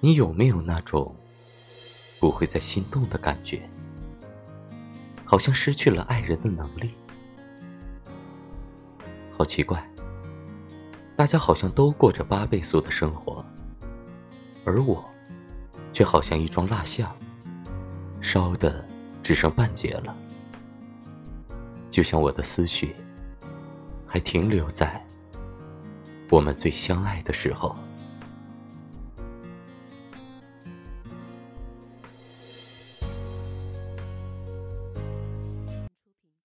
你有没有那种不会再心动的感觉？好像失去了爱人的能力。好奇怪大家好像都过着八倍速的生活而我却好像一桩蜡像烧的只剩半截了。就像我的思绪还停留在我们最相爱的时候。